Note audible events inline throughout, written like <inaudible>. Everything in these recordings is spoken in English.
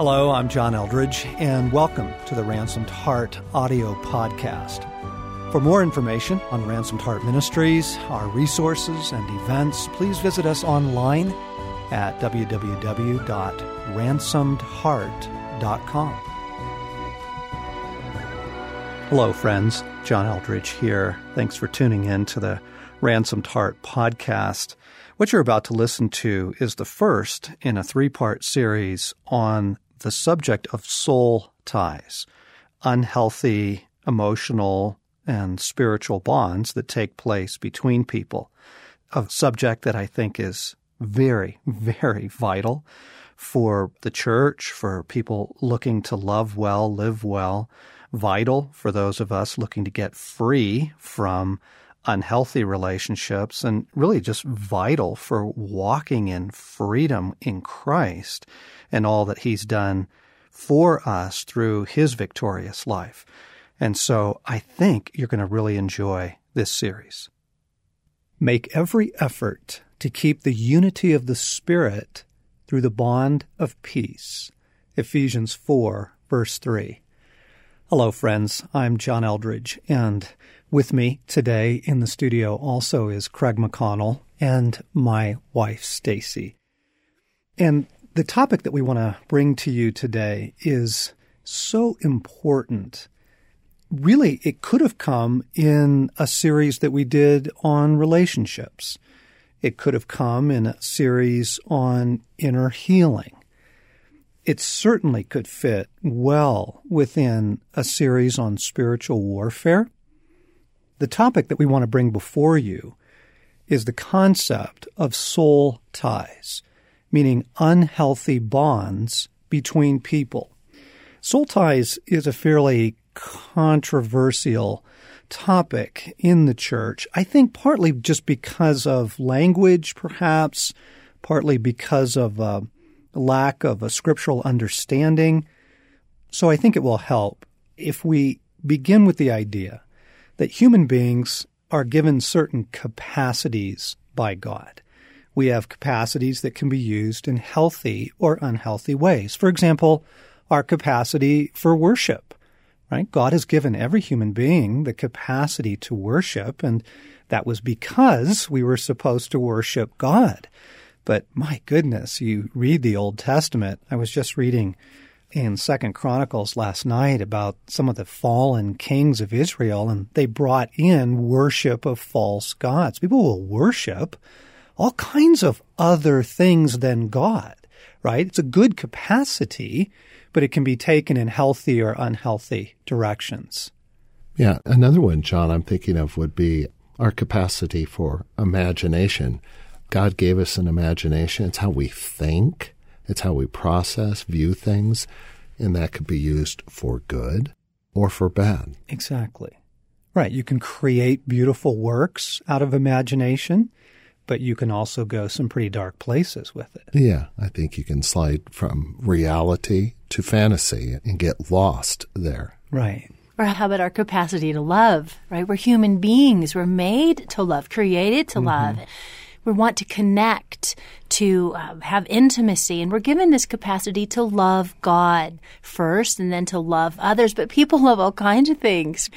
Hello, I'm John Eldredge, and welcome to the Ransomed Heart audio podcast. For more information on Ransomed Heart Ministries, our resources, and events, please visit us online at www.ransomedheart.com. Hello, friends. John Eldredge here. Thanks for tuning in to the Ransomed Heart podcast. What you're about to listen to is the first in a three part series on the subject of soul ties, unhealthy emotional and spiritual bonds that take place between people. A subject that I think is very, very vital for the church, for people looking to love well, live well, vital for those of us looking to get free from unhealthy relationships and really just vital for walking in freedom in Christ and all that He's done for us through His victorious life. And so I think you're going to really enjoy this series. Make every effort to keep the unity of the Spirit through the bond of peace. Ephesians 4, verse 3. Hello, friends. I'm John Eldredge, and with me today in the studio also is Craig McConnell and my wife, Stacy. And the topic that we want to bring to you today is so important. Really, it could have come in a series that we did on relationships. It could have come in a series on inner healing it certainly could fit well within a series on spiritual warfare. The topic that we want to bring before you is the concept of soul ties, meaning unhealthy bonds between people. Soul ties is a fairly controversial topic in the church. I think partly just because of language, perhaps, partly because of a lack of a scriptural understanding. So I think it will help if we begin with the idea that human beings are given certain capacities by God. We have capacities that can be used in healthy or unhealthy ways. For example, our capacity for worship, right? God has given every human being the capacity to worship, and that was because we were supposed to worship God. But my goodness, you read the Old Testament. I was just reading in Second Chronicles last night about some of the fallen kings of Israel, and they brought in worship of false gods. People will worship all kinds of other things than God, right? It's a good capacity, but it can be taken in healthy or unhealthy directions. Yeah, another one, John, I'm thinking of would be our capacity for imagination. God gave us an imagination. It's how we think, it's how we process, view things, and that could be used for good or for bad. Exactly. Right. You can create beautiful works out of imagination, but you can also go some pretty dark places with it. Yeah. I think you can slide from reality to fantasy and get lost there. Right. Or how about our capacity to love, right? We're human beings. We're made to love, created to mm-hmm. love we want to connect, to uh, have intimacy, and we're given this capacity to love God first and then to love others. But people <laughs> love all kinds of things.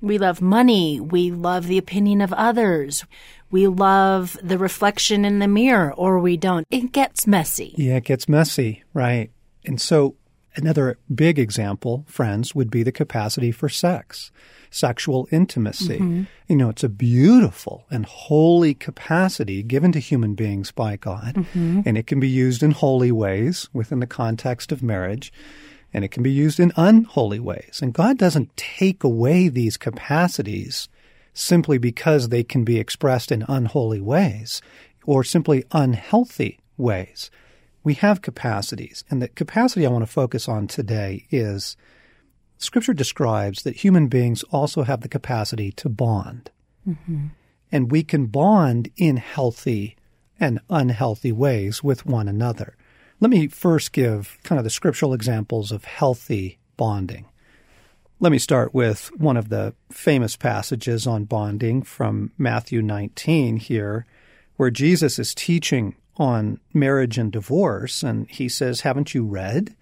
We love money. We love the opinion of others. We love the reflection in the mirror, or we don't. It gets messy. Yeah, it gets messy, right? And so, another big example, friends, would be the capacity for sex sexual intimacy. Mm-hmm. You know, it's a beautiful and holy capacity given to human beings by God, mm-hmm. and it can be used in holy ways within the context of marriage, and it can be used in unholy ways. And God doesn't take away these capacities simply because they can be expressed in unholy ways or simply unhealthy ways. We have capacities, and the capacity I want to focus on today is Scripture describes that human beings also have the capacity to bond. Mm-hmm. And we can bond in healthy and unhealthy ways with one another. Let me first give kind of the scriptural examples of healthy bonding. Let me start with one of the famous passages on bonding from Matthew 19 here, where Jesus is teaching on marriage and divorce. And he says, Haven't you read?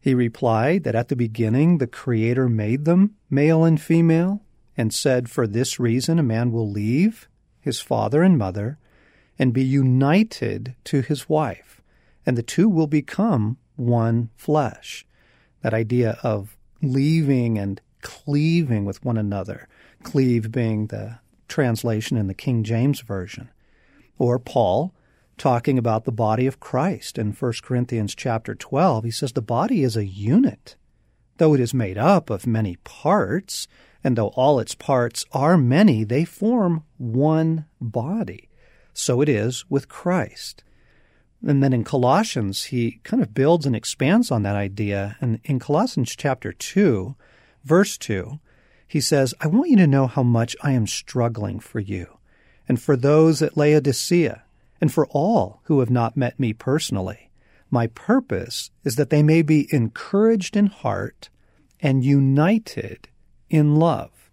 He replied that at the beginning the Creator made them male and female, and said, For this reason a man will leave his father and mother and be united to his wife, and the two will become one flesh. That idea of leaving and cleaving with one another, cleave being the translation in the King James Version. Or Paul talking about the body of Christ in 1 Corinthians chapter 12. He says the body is a unit. Though it is made up of many parts, and though all its parts are many, they form one body. So it is with Christ. And then in Colossians, he kind of builds and expands on that idea. And in Colossians chapter 2, verse 2, he says, I want you to know how much I am struggling for you, and for those at Laodicea, and for all who have not met me personally. My purpose is that they may be encouraged in heart and united in love.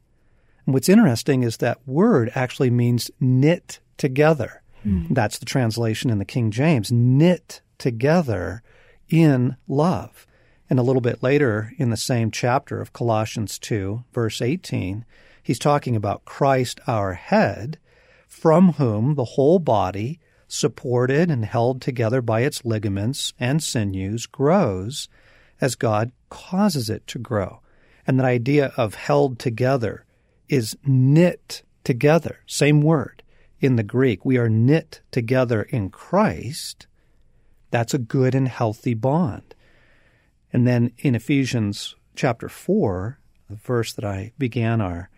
And what's interesting is that word actually means knit together. Mm. That's the translation in the King James knit together in love. And a little bit later in the same chapter of Colossians 2, verse 18, he's talking about Christ our head, from whom the whole body, supported and held together by its ligaments and sinews, grows as God causes it to grow. And that idea of held together is knit together, same word in the Greek. We are knit together in Christ. That's a good and healthy bond. And then in Ephesians chapter 4, the verse that I began our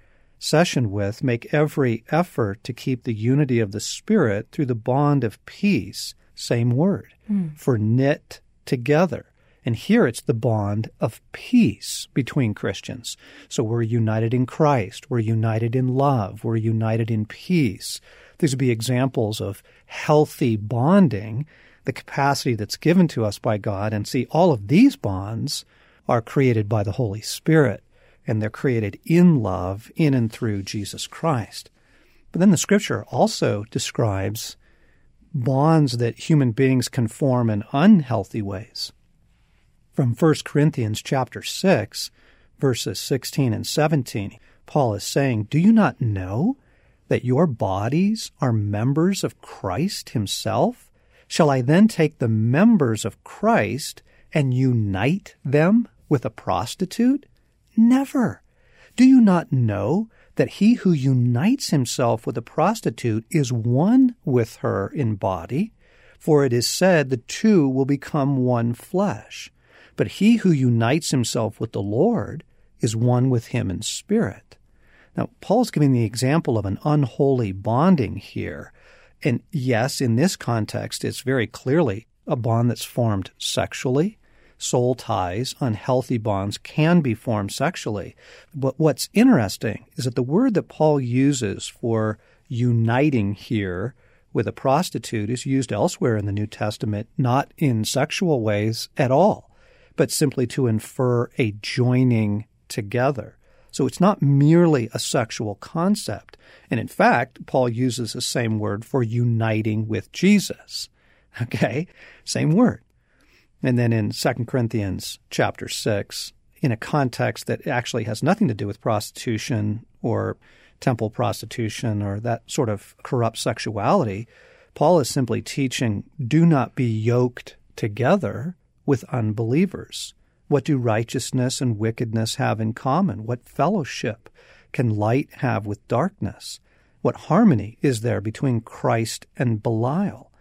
session with, make every effort to keep the unity of the Spirit through the bond of peace. Same word. Mm. For knit together. And here it's the bond of peace between Christians. So we're united in Christ. We're united in love. We're united in peace. These would be examples of healthy bonding the capacity that's given to us by God. And see, all of these bonds are created by the Holy Spirit, and they're created in love, in and through Jesus Christ. But then the scripture also describes bonds that human beings can form in unhealthy ways. From 1 Corinthians chapter 6, verses 16 and 17, Paul is saying, Do you not know that your bodies are members of Christ himself? Shall I then take the members of Christ and unite them with a prostitute? Never. Do you not know that he who unites himself with a prostitute is one with her in body? For it is said, the two will become one flesh. But he who unites himself with the Lord is one with him in spirit. Now, Paul's giving the example of an unholy bonding here and yes, in this context, it's very clearly a bond that's formed sexually. Soul ties, unhealthy bonds can be formed sexually. But what's interesting is that the word that Paul uses for uniting here with a prostitute is used elsewhere in the New Testament, not in sexual ways at all, but simply to infer a joining together. So it's not merely a sexual concept. And in fact, Paul uses the same word for uniting with Jesus. <laughs> Okay? Same word. And then in 2 Corinthians chapter 6, in a context that actually has nothing to do with prostitution or temple prostitution or that sort of corrupt sexuality, Paul is simply teaching do not be yoked together with unbelievers. What do righteousness and wickedness have in common? What fellowship can light have with darkness? What harmony is there between Christ and Belial?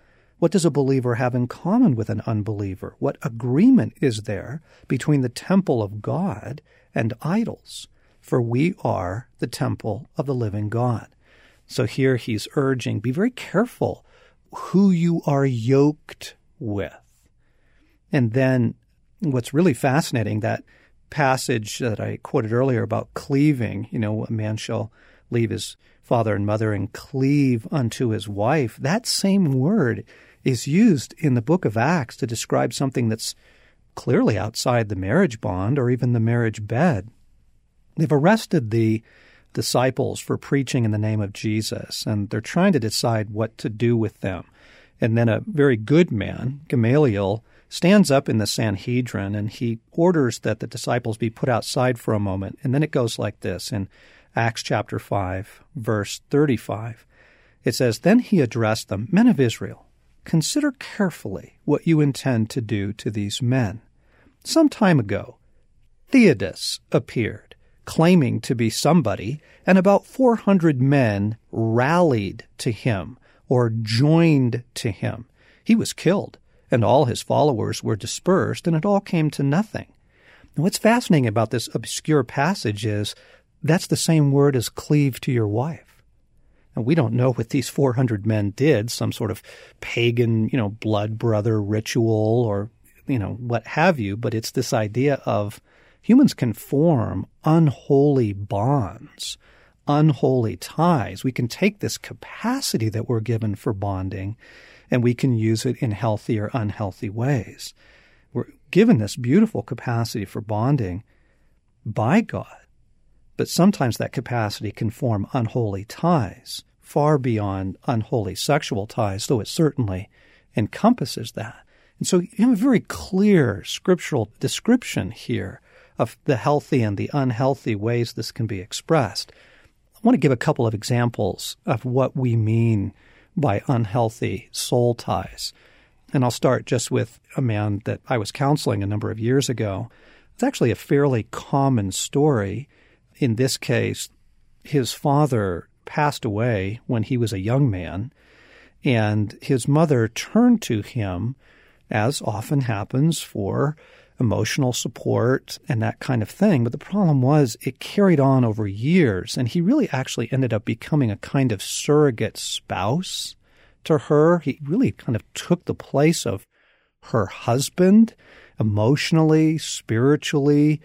What does a believer have in common with an unbeliever? What agreement is there between the temple of God and idols? For we are the temple of the living God. So here he's urging be very careful who you are yoked with. And then what's really fascinating that passage that I quoted earlier about cleaving, you know, a man shall leave his father and mother and cleave unto his wife. That same word is used in the book of Acts to describe something that's clearly outside the marriage bond or even the marriage bed. They've arrested the disciples for preaching in the name of Jesus, and they're trying to decide what to do with them. And then a very good man, Gamaliel, stands up in the Sanhedrin and he orders that the disciples be put outside for a moment. And then it goes like this in Acts chapter 5, verse 35. It says, Then he addressed them, Men of Israel, consider carefully what you intend to do to these men. Some time ago, Theudas appeared, claiming to be somebody, and about 400 men rallied to him or joined to him. He was killed, and all his followers were dispersed, and it all came to nothing. What's fascinating about this obscure passage is that's the same word as cleave to your wife. And we don't know what these 400 men did, some sort of pagan, you know, blood brother ritual or, you know, what have you, but it's this idea of humans can form unholy bonds, unholy ties. We can take this capacity that we're given for bonding and we can use it in healthy or unhealthy ways. We're given this beautiful capacity for bonding by God, but sometimes that capacity can form unholy ties, far beyond unholy sexual ties, though it certainly encompasses that. And so you have a very clear scriptural description here of the healthy and the unhealthy ways this can be expressed. I want to give a couple of examples of what we mean by unhealthy soul ties. And I'll start just with a man that I was counseling a number of years ago. It's actually a fairly common story. In this case, his father passed away when he was a young man, and his mother turned to him, as often happens, for emotional support and that kind of thing. But the problem was it carried on over years, and he really actually ended up becoming a kind of surrogate spouse to her. He really kind of took the place of her husband emotionally, spiritually,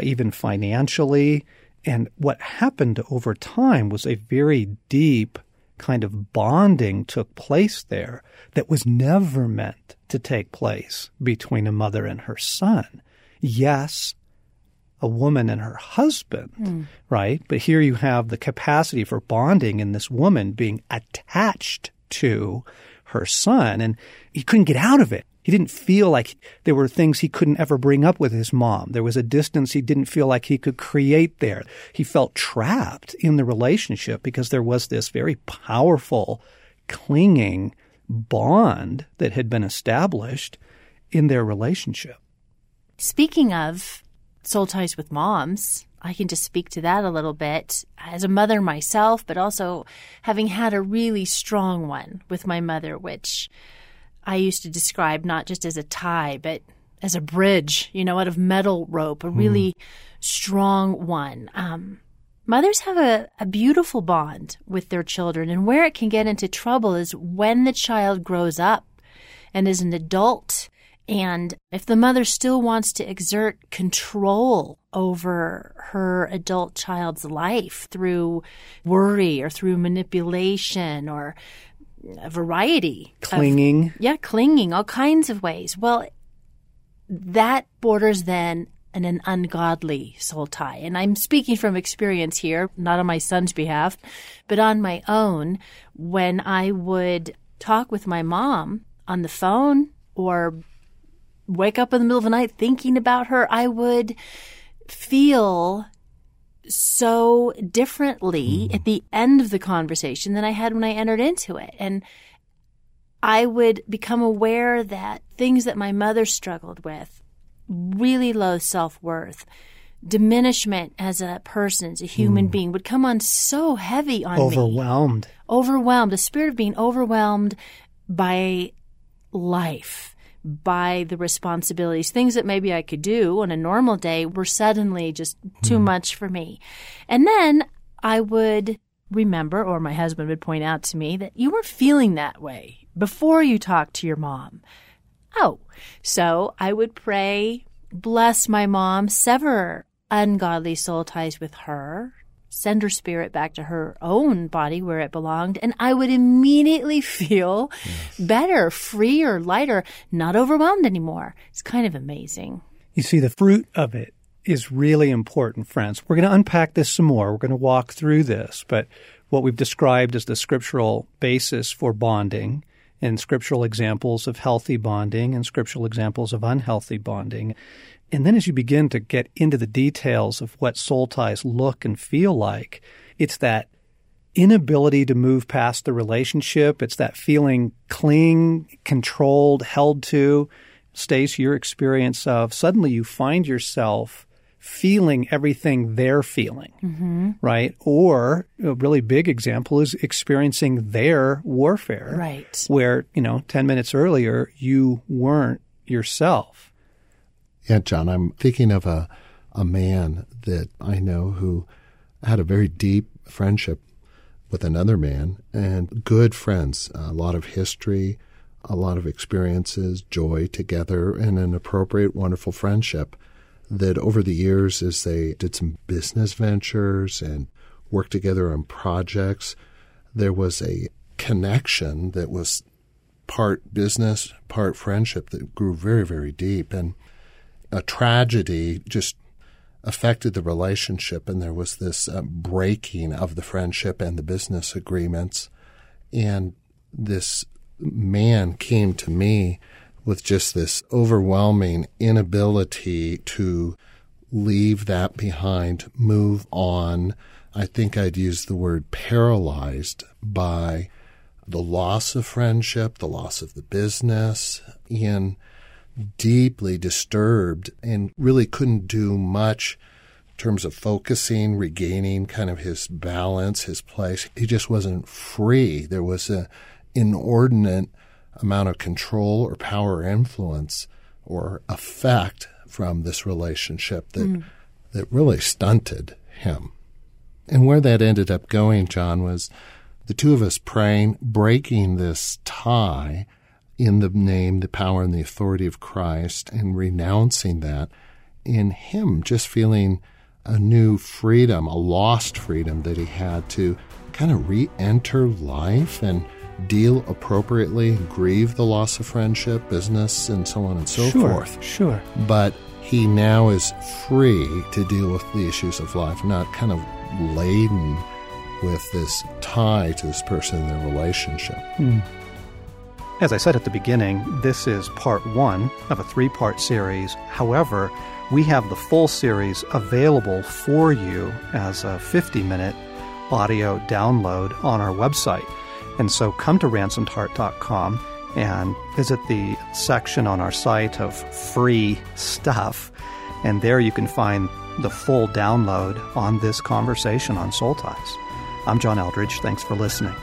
even financially. And what happened over time was a very deep kind of bonding took place there that was never meant to take place between a mother and her son. Yes, a woman and her husband, mm. right? But here you have the capacity for bonding in this woman being attached to her son, and he couldn't get out of it. He didn't feel like there were things he couldn't ever bring up with his mom. There was a distance he didn't feel like he could create there. He felt trapped in the relationship because there was this very powerful, clinging bond that had been established in their relationship. Speaking of soul ties with moms, I can just speak to that a little bit as a mother myself, but also having had a really strong one with my mother, which I used to describe not just as a tie, but as a bridge, you know, out of metal rope, a really mm. strong one. Um, mothers have a, a beautiful bond with their children, and where it can get into trouble is when the child grows up and is an adult. And if the mother still wants to exert control over her adult child's life through worry or through manipulation or variety. Clinging. Of, yeah, clinging, all kinds of ways. Well, that borders then in an ungodly soul tie. And I'm speaking from experience here, not on my son's behalf, but on my own. When I would talk with my mom on the phone or wake up in the middle of the night thinking about her, I would feel so differently mm. at the end of the conversation than I had when I entered into it. And I would become aware that things that my mother struggled with, really low self worth, diminishment as a person, as a human mm. being, would come on so heavy on overwhelmed. me. Overwhelmed. Overwhelmed. The spirit of being overwhelmed by life by the responsibilities. Things that maybe I could do on a normal day were suddenly just too mm. much for me. And then I would remember, or my husband would point out to me, that you were feeling that way before you talked to your mom. Oh, so I would pray, bless my mom, sever ungodly soul ties with her, send her spirit back to her own body where it belonged, and I would immediately <laughs> feel yes. better, freer, lighter, not overwhelmed anymore. It's kind of amazing. You see, the fruit of it is really important, friends. We're going to unpack this some more. We're going to walk through this, but what we've described as the scriptural basis for bonding and scriptural examples of healthy bonding and scriptural examples of unhealthy bonding. And then as you begin to get into the details of what soul ties look and feel like, it's that inability to move past the relationship. It's that feeling cling, controlled, held to. Stace, your experience of suddenly you find yourself feeling everything they're feeling, mm-hmm. right? Or a really big example is experiencing their warfare, right? Where you know, ten minutes earlier you weren't yourself. Yeah, John, I'm thinking of a a man that I know who had a very deep friendship with another man and good friends, a lot of history, a lot of experiences, joy together, and an appropriate, wonderful friendship that over the years, as they did some business ventures and worked together on projects, there was a connection that was part business, part friendship that grew very, very deep. And a tragedy just affected the relationship, and there was this uh, breaking of the friendship and the business agreements. And this man came to me with just this overwhelming inability to leave that behind, move on. I think I'd use the word paralyzed by the loss of friendship, the loss of the business, and deeply disturbed and really couldn't do much in terms of focusing, regaining kind of his balance, his place. He just wasn't free. There was an inordinate amount of control or power or influence or effect from this relationship that mm. that really stunted him. And where that ended up going, John, was the two of us praying, breaking this tie in the name, the power, and the authority of Christ, and renouncing that, in him just feeling a new freedom, a lost freedom that he had to kind of re enter life and deal appropriately, grieve the loss of friendship, business, and so on and so sure, forth. Sure. But he now is free to deal with the issues of life, not kind of laden with this tie to this person in their relationship. Mm. As I said at the beginning, this is part one of a three part series. However, we have the full series available for you as a 50 minute audio download on our website. And so come to ransomedheart.com and visit the section on our site of free stuff. And there you can find the full download on this conversation on soul ties. I'm John Eldredge. Thanks for listening.